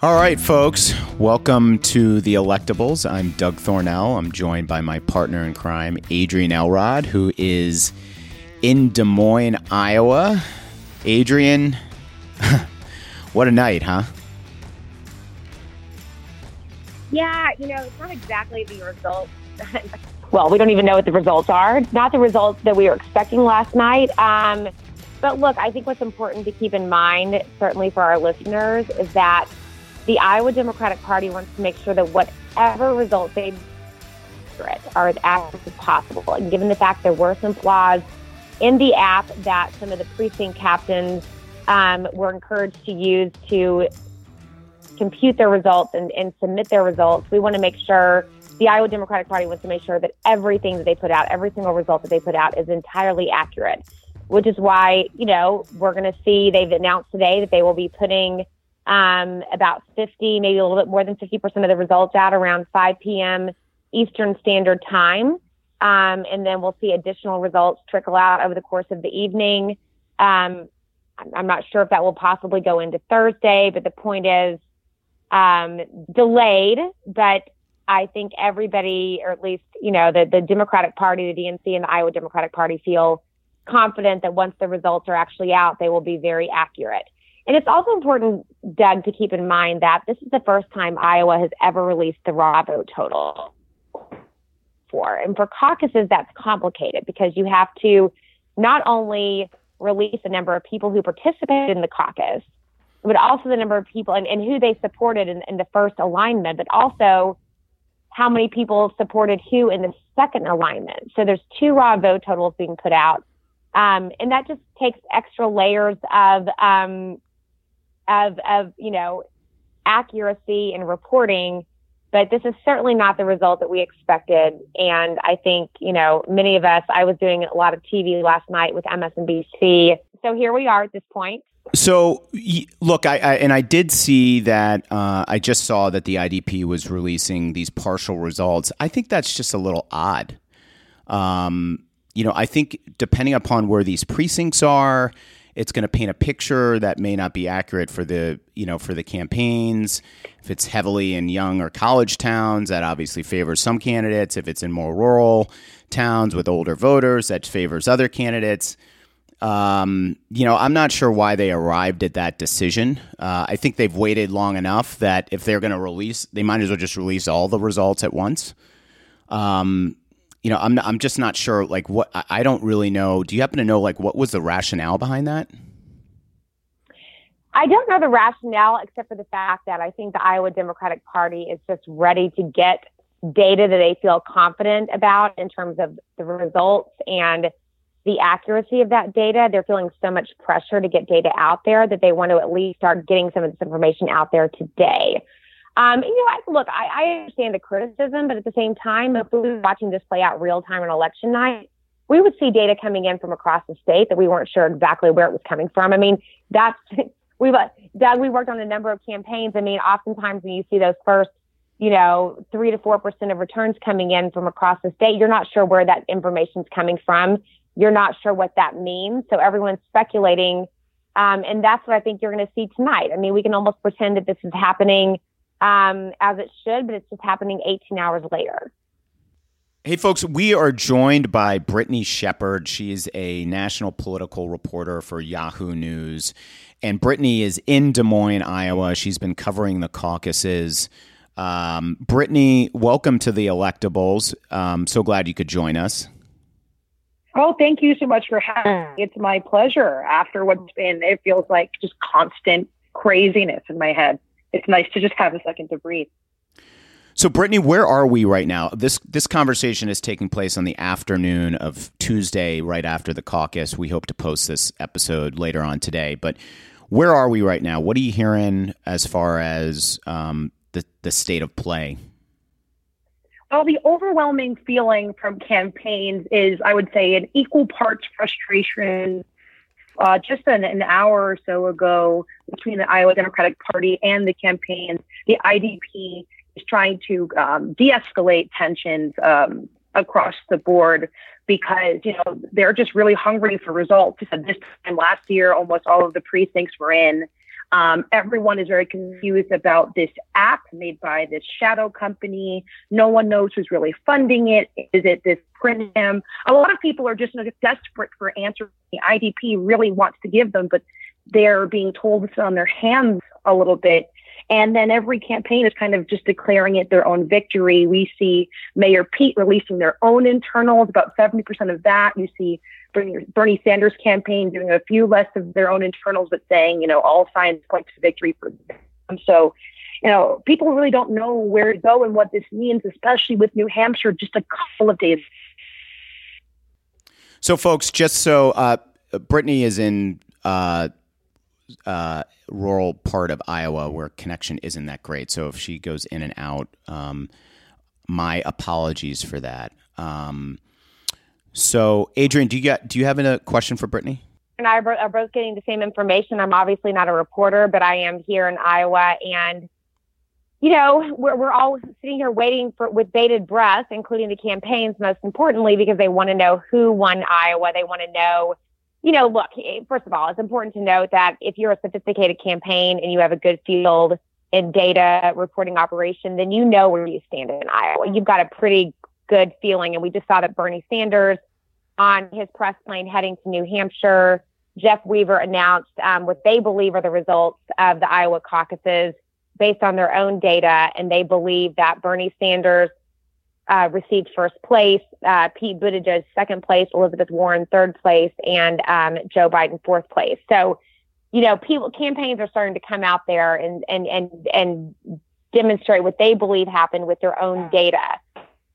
All right, folks, welcome to the Electables. I'm Doug Thornell. I'm joined by my partner in crime, Adrienne Elrod, who is in Des Moines, Iowa. Adrienne, what a night, huh? Yeah, you know, it's not exactly the results. well, we don't even know what the results are. It's Not the results that we were expecting last night. Um, but look, I think what's important to keep in mind, certainly for our listeners, is that the Iowa Democratic Party wants to make sure that whatever results they are as accurate as possible. And given the fact there were some flaws in the app that some of the precinct captains um, were encouraged to use to compute their results and, and submit their results, we want to make sure the Iowa Democratic Party wants to make sure that everything that they put out, every single result that they put out is entirely accurate, which is why, you know, we're going to see they've announced today that they will be putting um, about 50, maybe a little bit more than 50% of the results out around 5 p.m. Eastern Standard Time. Um, and then we'll see additional results trickle out over the course of the evening. Um, I'm not sure if that will possibly go into Thursday, but the point is um, delayed. But I think everybody, or at least, you know, the, the Democratic Party, the DNC, and the Iowa Democratic Party feel confident that once the results are actually out, they will be very accurate. And it's also important, Doug, to keep in mind that this is the first time Iowa has ever released the raw vote total for. And for caucuses, that's complicated because you have to not only release the number of people who participated in the caucus, but also the number of people and, and who they supported in, in the first alignment, but also how many people supported who in the second alignment. So there's two raw vote totals being put out. Um, and that just takes extra layers of um, of of you know accuracy and reporting but this is certainly not the result that we expected. And i think you know many of us i was doing a lot of tv last night with msnbc so here we are at this point. So look I, I and i did see that uh, i just saw that the idp was releasing these partial results. I think that's just a little odd. Um, you know i think depending upon where these precincts are it's going to paint a picture that may not be accurate for the you know for the campaigns. If it's heavily in young or college towns, that obviously favors some candidates. If it's in more rural towns with older voters, that favors other candidates. Um, you know, I'm not sure why they arrived at that decision. Uh, I think they've waited long enough that if they're going to release, they might as well just release all the results at once. Um, you know, I'm not, I'm just not sure. Like, what I don't really know. Do you happen to know like what was the rationale behind that? I don't know the rationale except for the fact that I think the Iowa Democratic Party is just ready to get data that they feel confident about in terms of the results and the accuracy of that data. They're feeling so much pressure to get data out there that they want to at least start getting some of this information out there today. Um, you know, I, look, I, I understand the criticism, but at the same time, if we were watching this play out real time on election night, we would see data coming in from across the state that we weren't sure exactly where it was coming from. I mean, that's we've uh, Doug. We worked on a number of campaigns. I mean, oftentimes when you see those first, you know, three to four percent of returns coming in from across the state, you're not sure where that information's coming from. You're not sure what that means. So everyone's speculating, um, and that's what I think you're going to see tonight. I mean, we can almost pretend that this is happening um, as it should, but it's just happening 18 hours later. Hey, folks, we are joined by Brittany Shepard. She is a national political reporter for Yahoo News. And Brittany is in Des Moines, Iowa. She's been covering the caucuses. Um, Brittany, welcome to the Electables. Um, so glad you could join us. Oh, thank you so much for having me. It's my pleasure after what's been, it feels like just constant craziness in my head it's nice to just have a second to breathe. So, Brittany, where are we right now? This this conversation is taking place on the afternoon of Tuesday, right after the caucus. We hope to post this episode later on today. But where are we right now? What are you hearing as far as um, the the state of play? Well, the overwhelming feeling from campaigns is, I would say, an equal parts frustration uh, just an, an hour or so ago between the Iowa Democratic Party and the campaign, the IDP is trying to um, de-escalate tensions um, across the board because you know they're just really hungry for results. This time last year, almost all of the precincts were in. Um, everyone is very confused about this app made by this shadow company. No one knows who's really funding it. Is it this Prinham? A lot of people are just desperate for answers the IDP really wants to give them, but they're being told on their hands a little bit. And then every campaign is kind of just declaring it their own victory. We see Mayor Pete releasing their own internals, about 70% of that. You see Bernie, Sanders campaign doing a few less of their own internals, but saying, you know, all signs point to victory for them. So, you know, people really don't know where to go and what this means, especially with New Hampshire just a couple of days. So, folks, just so uh, Brittany is in uh, uh, rural part of Iowa where connection isn't that great. So if she goes in and out, um, my apologies for that. Um, so, Adrienne, do you got do you have a question for Brittany? And I are both getting the same information. I'm obviously not a reporter, but I am here in Iowa, and you know we're we're all sitting here waiting for with bated breath, including the campaigns. Most importantly, because they want to know who won Iowa. They want to know you know, look, eh, first of all, it's important to note that if you're a sophisticated campaign and you have a good field in data reporting operation, then you know where you stand in Iowa. You've got a pretty good feeling. And we just saw that Bernie Sanders on his press plane heading to New Hampshire, Jeff Weaver announced um, what they believe are the results of the Iowa caucuses based on their own data. And they believe that Bernie Sanders uh, received first place, uh, Pete Buttigieg second place, Elizabeth Warren third place, and um, Joe Biden fourth place. So, you know, people campaigns are starting to come out there and and and and demonstrate what they believe happened with their own data.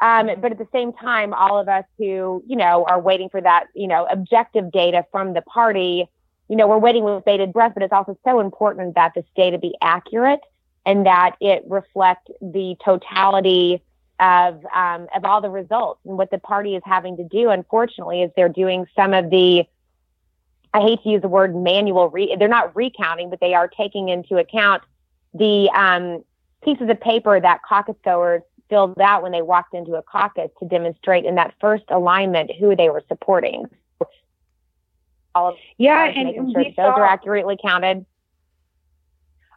Um, but at the same time, all of us who you know are waiting for that you know objective data from the party, you know, we're waiting with bated breath. But it's also so important that this data be accurate and that it reflect the totality of um, of all the results. And what the party is having to do, unfortunately, is they're doing some of the I hate to use the word manual. Re- they're not recounting, but they are taking into account the um, pieces of paper that caucus goers filled out when they walked into a caucus to demonstrate in that first alignment who they were supporting. All of yeah, and making sure those saw- are accurately counted.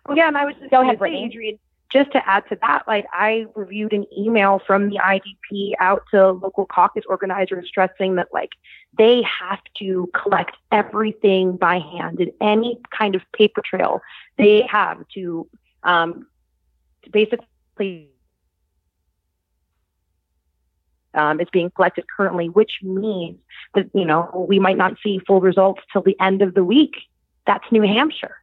Oh, yeah, and I was just go ahead, Brittany. Adrienne, just to add to that, like I reviewed an email from the IDP out to local caucus organizers stressing that like they have to collect everything by hand and any kind of paper trail they have to, um, to basically um, is being collected currently, which means that you know we might not see full results till the end of the week. That's New Hampshire.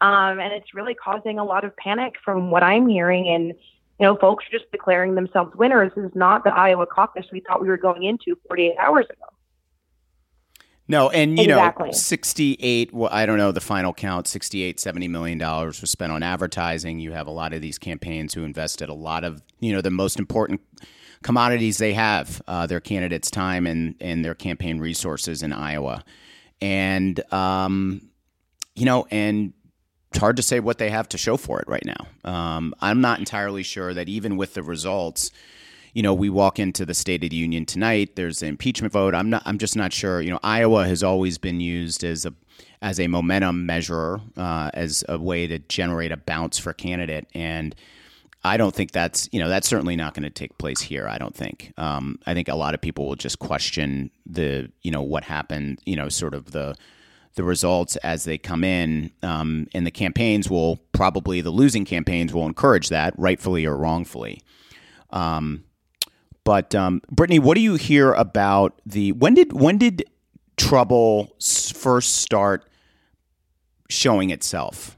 Um, and it's really causing a lot of panic from what I'm hearing. And, you know, folks are just declaring themselves winners. This is not the Iowa caucus we thought we were going into 48 hours ago. No, and you exactly. know, 68, well, I don't know the final count, 68, 70 million dollars was spent on advertising. You have a lot of these campaigns who invested a lot of, you know, the most important commodities they have, uh, their candidates' time and, and their campaign resources in Iowa. And, um, you know, and it's hard to say what they have to show for it right now. Um, I'm not entirely sure that even with the results, you know, we walk into the State of the Union tonight. There's an impeachment vote. I'm not. I'm just not sure. You know, Iowa has always been used as a as a momentum measure, uh, as a way to generate a bounce for candidate, and I don't think that's you know that's certainly not going to take place here. I don't think. Um, I think a lot of people will just question the you know what happened. You know, sort of the the results as they come in. Um, and the campaigns will probably, the losing campaigns will encourage that, rightfully or wrongfully. Um, but um, Brittany, what do you hear about the when did when did trouble first start showing itself?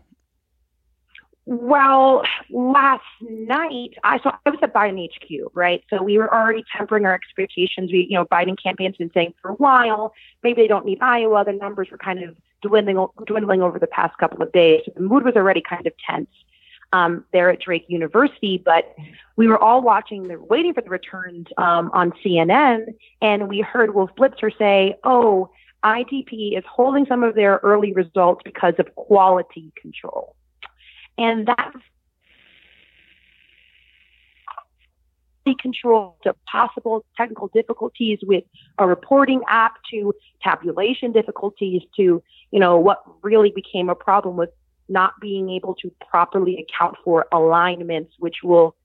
Well, last night I saw I was at Biden HQ, right? So we were already tempering our expectations. We, you know, Biden campaign's been saying for a while, maybe they don't need Iowa. The numbers were kind of dwindling dwindling over the past couple of days. So the mood was already kind of tense um, there at Drake University. But we were all watching, the waiting for the returns um, on CNN, and we heard Wolf Blitzer say, "Oh, IDP is holding some of their early results because of quality control." And that's the control to possible technical difficulties with a reporting app to tabulation difficulties to, you know, what really became a problem with not being able to properly account for alignments, which will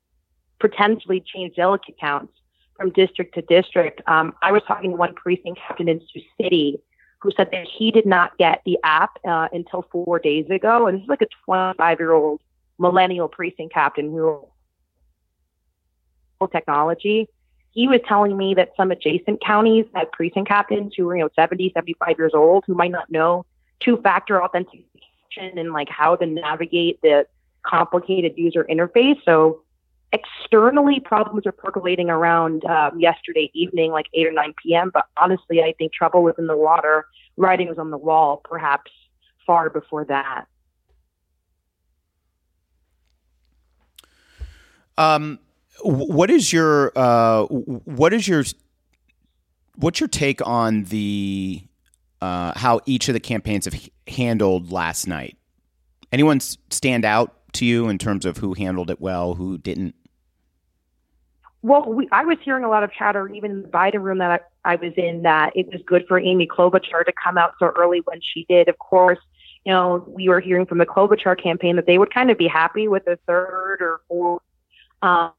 potentially change delegate counts from district to district. Um, I was talking to one precinct captain in Sioux City who said that he did not get the app uh, until four days ago. And he's like a 25 year old millennial precinct captain who technology. He was telling me that some adjacent counties had precinct captains who were, you know, 70, 75 years old who might not know two factor authentication and like how to navigate the complicated user interface. So externally problems are percolating around um, yesterday evening, like 8 or 9 p.m. But honestly, I think trouble was in the water. Writing was on the wall, perhaps far before that. Um, what is your uh, what is your what's your take on the uh, how each of the campaigns have handled last night? Anyone stand out to you in terms of who handled it well, who didn't? Well, we, I was hearing a lot of chatter, even in the Biden room that I, I was in, that it was good for Amy Klobuchar to come out so early when she did. Of course, you know, we were hearing from the Klobuchar campaign that they would kind of be happy with a third or fourth. Um,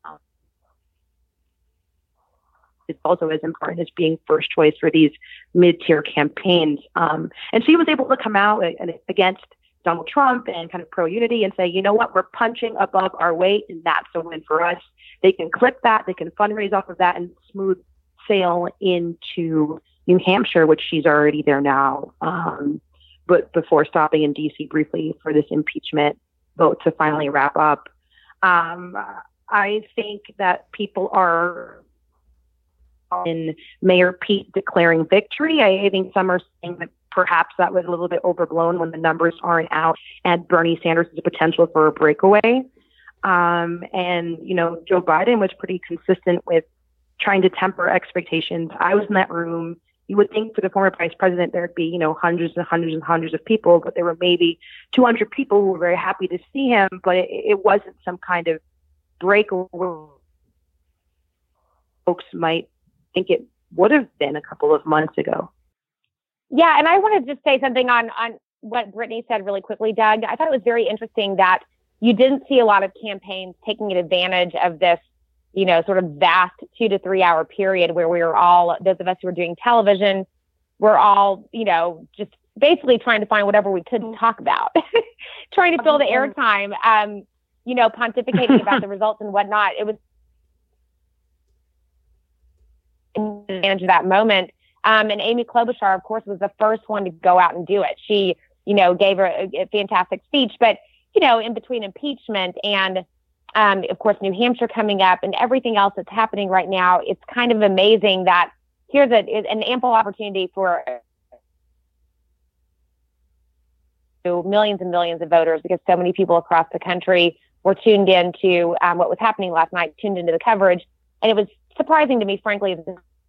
it's also as important as being first choice for these mid-tier campaigns. Um, and she was able to come out against Donald Trump and kind of pro unity and say, you know what, we're punching above our weight, and that's a win for us. They can clip that, they can fundraise off of that, and smooth sail into New Hampshire, which she's already there now. Um, but before stopping in D.C. briefly for this impeachment vote to finally wrap up, um, I think that people are in Mayor Pete declaring victory. I, I think some are saying that perhaps that was a little bit overblown when the numbers aren't out and Bernie Sanders has a potential for a breakaway. Um, and, you know, Joe Biden was pretty consistent with trying to temper expectations. I was in that room. You would think for the former vice president there'd be, you know, hundreds and hundreds and hundreds of people, but there were maybe 200 people who were very happy to see him, but it, it wasn't some kind of breakaway. Folks might think it would have been a couple of months ago. Yeah, and I want to just say something on on what Brittany said really quickly, Doug. I thought it was very interesting that you didn't see a lot of campaigns taking advantage of this, you know, sort of vast two to three hour period where we were all those of us who were doing television, we're all, you know, just basically trying to find whatever we could mm-hmm. talk about, trying to fill the mm-hmm. airtime, um, you know, pontificating about the results and whatnot. It was mm. advantage of that moment um, and Amy Klobuchar, of course, was the first one to go out and do it. She, you know, gave a, a fantastic speech. But, you know, in between impeachment and, um, of course, New Hampshire coming up and everything else that's happening right now, it's kind of amazing that here's a, an ample opportunity for millions and millions of voters because so many people across the country were tuned in to um, what was happening last night, tuned into the coverage. And it was surprising to me, frankly,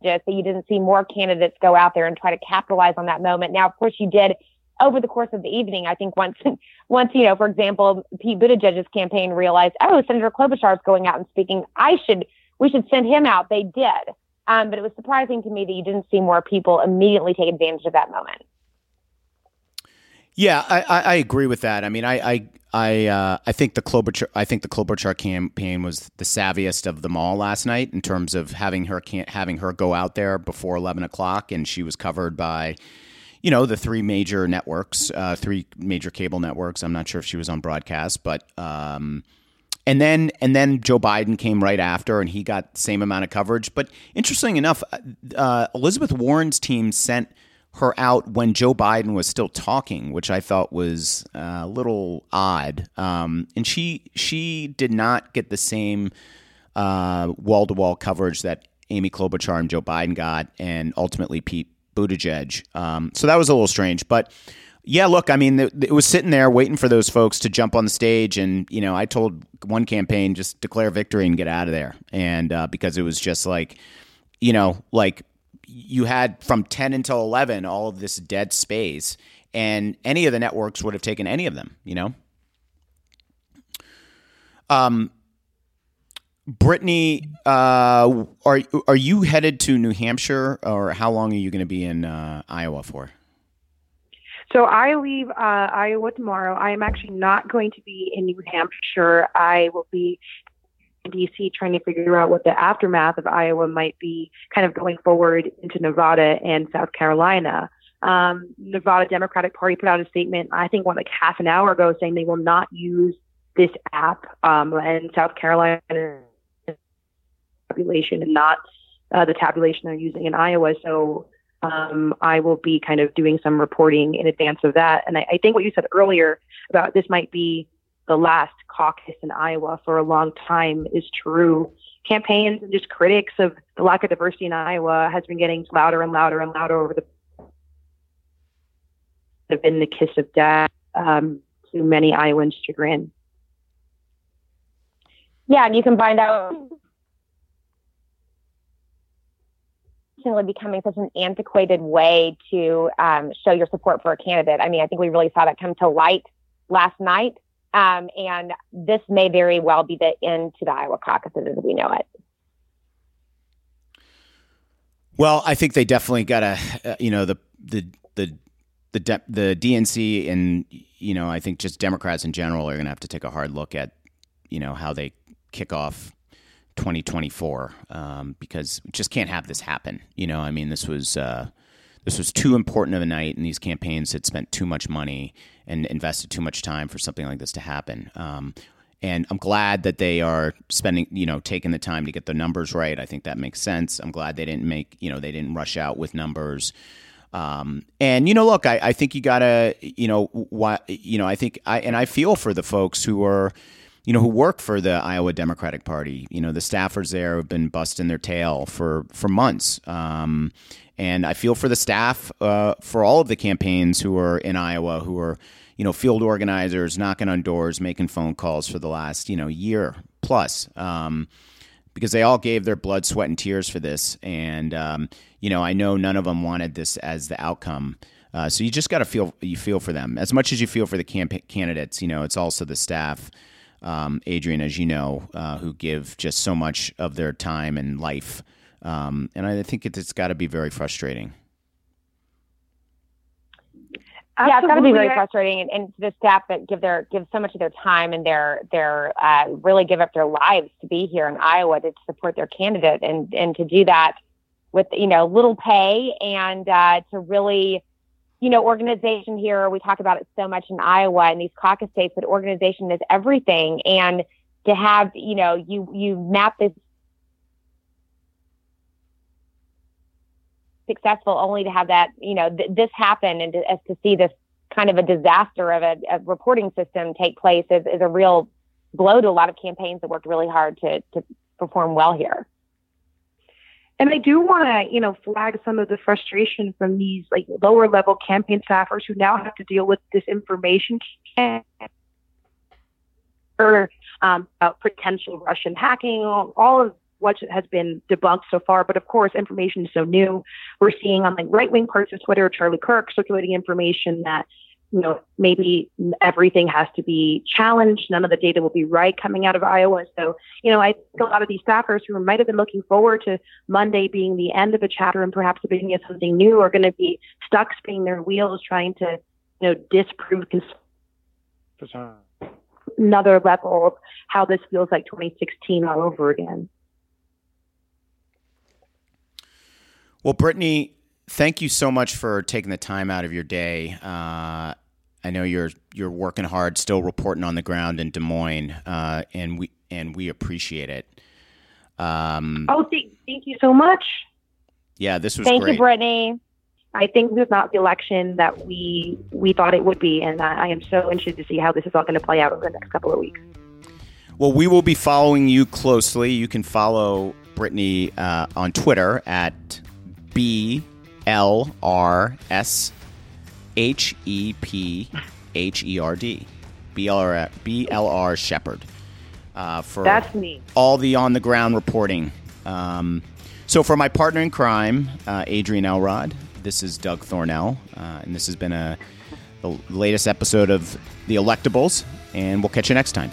just that you didn't see more candidates go out there and try to capitalize on that moment. Now, of course, you did over the course of the evening. I think once, once you know, for example, Pete Buttigieg's campaign realized, oh, Senator Klobuchar is going out and speaking. I should, we should send him out. They did, um, but it was surprising to me that you didn't see more people immediately take advantage of that moment. Yeah, I, I, agree with that. I mean, I, I I uh, I think the Klobuchar I think the Klobuchar campaign was the savviest of them all last night in terms of having her having her go out there before eleven o'clock, and she was covered by, you know, the three major networks, uh, three major cable networks. I'm not sure if she was on broadcast, but um, and then and then Joe Biden came right after, and he got the same amount of coverage. But interesting enough, uh, Elizabeth Warren's team sent her out when Joe Biden was still talking, which I thought was uh, a little odd. Um, and she she did not get the same wall to wall coverage that Amy Klobuchar and Joe Biden got, and ultimately Pete Buttigieg. Um, so that was a little strange, but. Yeah, look, I mean, it, it was sitting there waiting for those folks to jump on the stage, and you know, I told one campaign just declare victory and get out of there, and uh, because it was just like, you know, like you had from 10 until 11 all of this dead space and any of the networks would have taken any of them you know um brittany uh are are you headed to new hampshire or how long are you going to be in uh, iowa for So I leave uh, Iowa tomorrow. I am actually not going to be in New Hampshire. I will be DC trying to figure out what the aftermath of Iowa might be, kind of going forward into Nevada and South Carolina. Um, Nevada Democratic Party put out a statement, I think, one like half an hour ago, saying they will not use this app, um, and South Carolina tabulation and not uh, the tabulation they're using in Iowa. So um, I will be kind of doing some reporting in advance of that. And I, I think what you said earlier about this might be the last caucus in Iowa for a long time is true. Campaigns and just critics of the lack of diversity in Iowa has been getting louder and louder and louder over the have been the kiss of death um, to many Iowans' chagrin. Yeah, and you can find out becoming such an antiquated way to um, show your support for a candidate. I mean, I think we really saw that come to light last night. Um, and this may very well be the end to the Iowa caucuses as we know it. Well, I think they definitely got to, uh, you know, the the the the de- the DNC and you know, I think just Democrats in general are going to have to take a hard look at, you know, how they kick off 2024 um, because just can't have this happen. You know, I mean, this was uh, this was too important of a night, and these campaigns had spent too much money and invested too much time for something like this to happen. Um, and I'm glad that they are spending, you know, taking the time to get the numbers right. I think that makes sense. I'm glad they didn't make, you know, they didn't rush out with numbers. Um, and you know, look, I, I think you gotta, you know, why, you know, I think I and I feel for the folks who are you know, who work for the Iowa Democratic Party. You know, the staffers there have been busting their tail for for months. Um, and I feel for the staff uh, for all of the campaigns who are in Iowa, who are you know field organizers, knocking on doors, making phone calls for the last you know year plus. Um, because they all gave their blood, sweat, and tears for this, and um, you know, I know none of them wanted this as the outcome. Uh, so you just got to feel you feel for them as much as you feel for the camp- candidates. You know, it's also the staff um, Adrienne, as you know, uh, who give just so much of their time and life. Um, and I think it's got to be very frustrating. Absolutely. Yeah, it's got to be very frustrating, and, and the staff that give their give so much of their time and their their uh, really give up their lives to be here in Iowa to support their candidate, and and to do that with you know little pay and uh, to really you know, organization here, we talk about it so much in Iowa and these caucus states, but organization is everything. And to have, you know, you, you map this successful only to have that, you know, th- this happen and to, as to see this kind of a disaster of a, a reporting system take place is, is a real blow to a lot of campaigns that worked really hard to, to perform well here. And I do want to, you know, flag some of the frustration from these like lower level campaign staffers who now have to deal with this information or um, about potential Russian hacking, all of what has been debunked so far. But of course, information is so new. We're seeing on like right wing parts of Twitter, Charlie Kirk circulating information that you know, maybe everything has to be challenged. None of the data will be right coming out of Iowa. So, you know, I think a lot of these staffers who might have been looking forward to Monday being the end of a chapter and perhaps the beginning of something new are going to be stuck spinning their wheels trying to, you know, disprove cons- another level of how this feels like 2016 all over again. Well, Brittany, thank you so much for taking the time out of your day. Uh, I know you're you're working hard, still reporting on the ground in Des Moines, uh, and we and we appreciate it. Um, oh, thank, thank you so much. Yeah, this was. Thank great. you, Brittany. I think this is not the election that we we thought it would be, and I am so interested to see how this is all going to play out over the next couple of weeks. Well, we will be following you closely. You can follow Brittany uh, on Twitter at b L R S H E P H E R D. B L R B L R Shepard. Uh, for That's me. all the on the ground reporting. Um, so, for my partner in crime, uh, Adrienne Elrod, this is Doug Thornell, uh, and this has been a the latest episode of The Electables, and we'll catch you next time.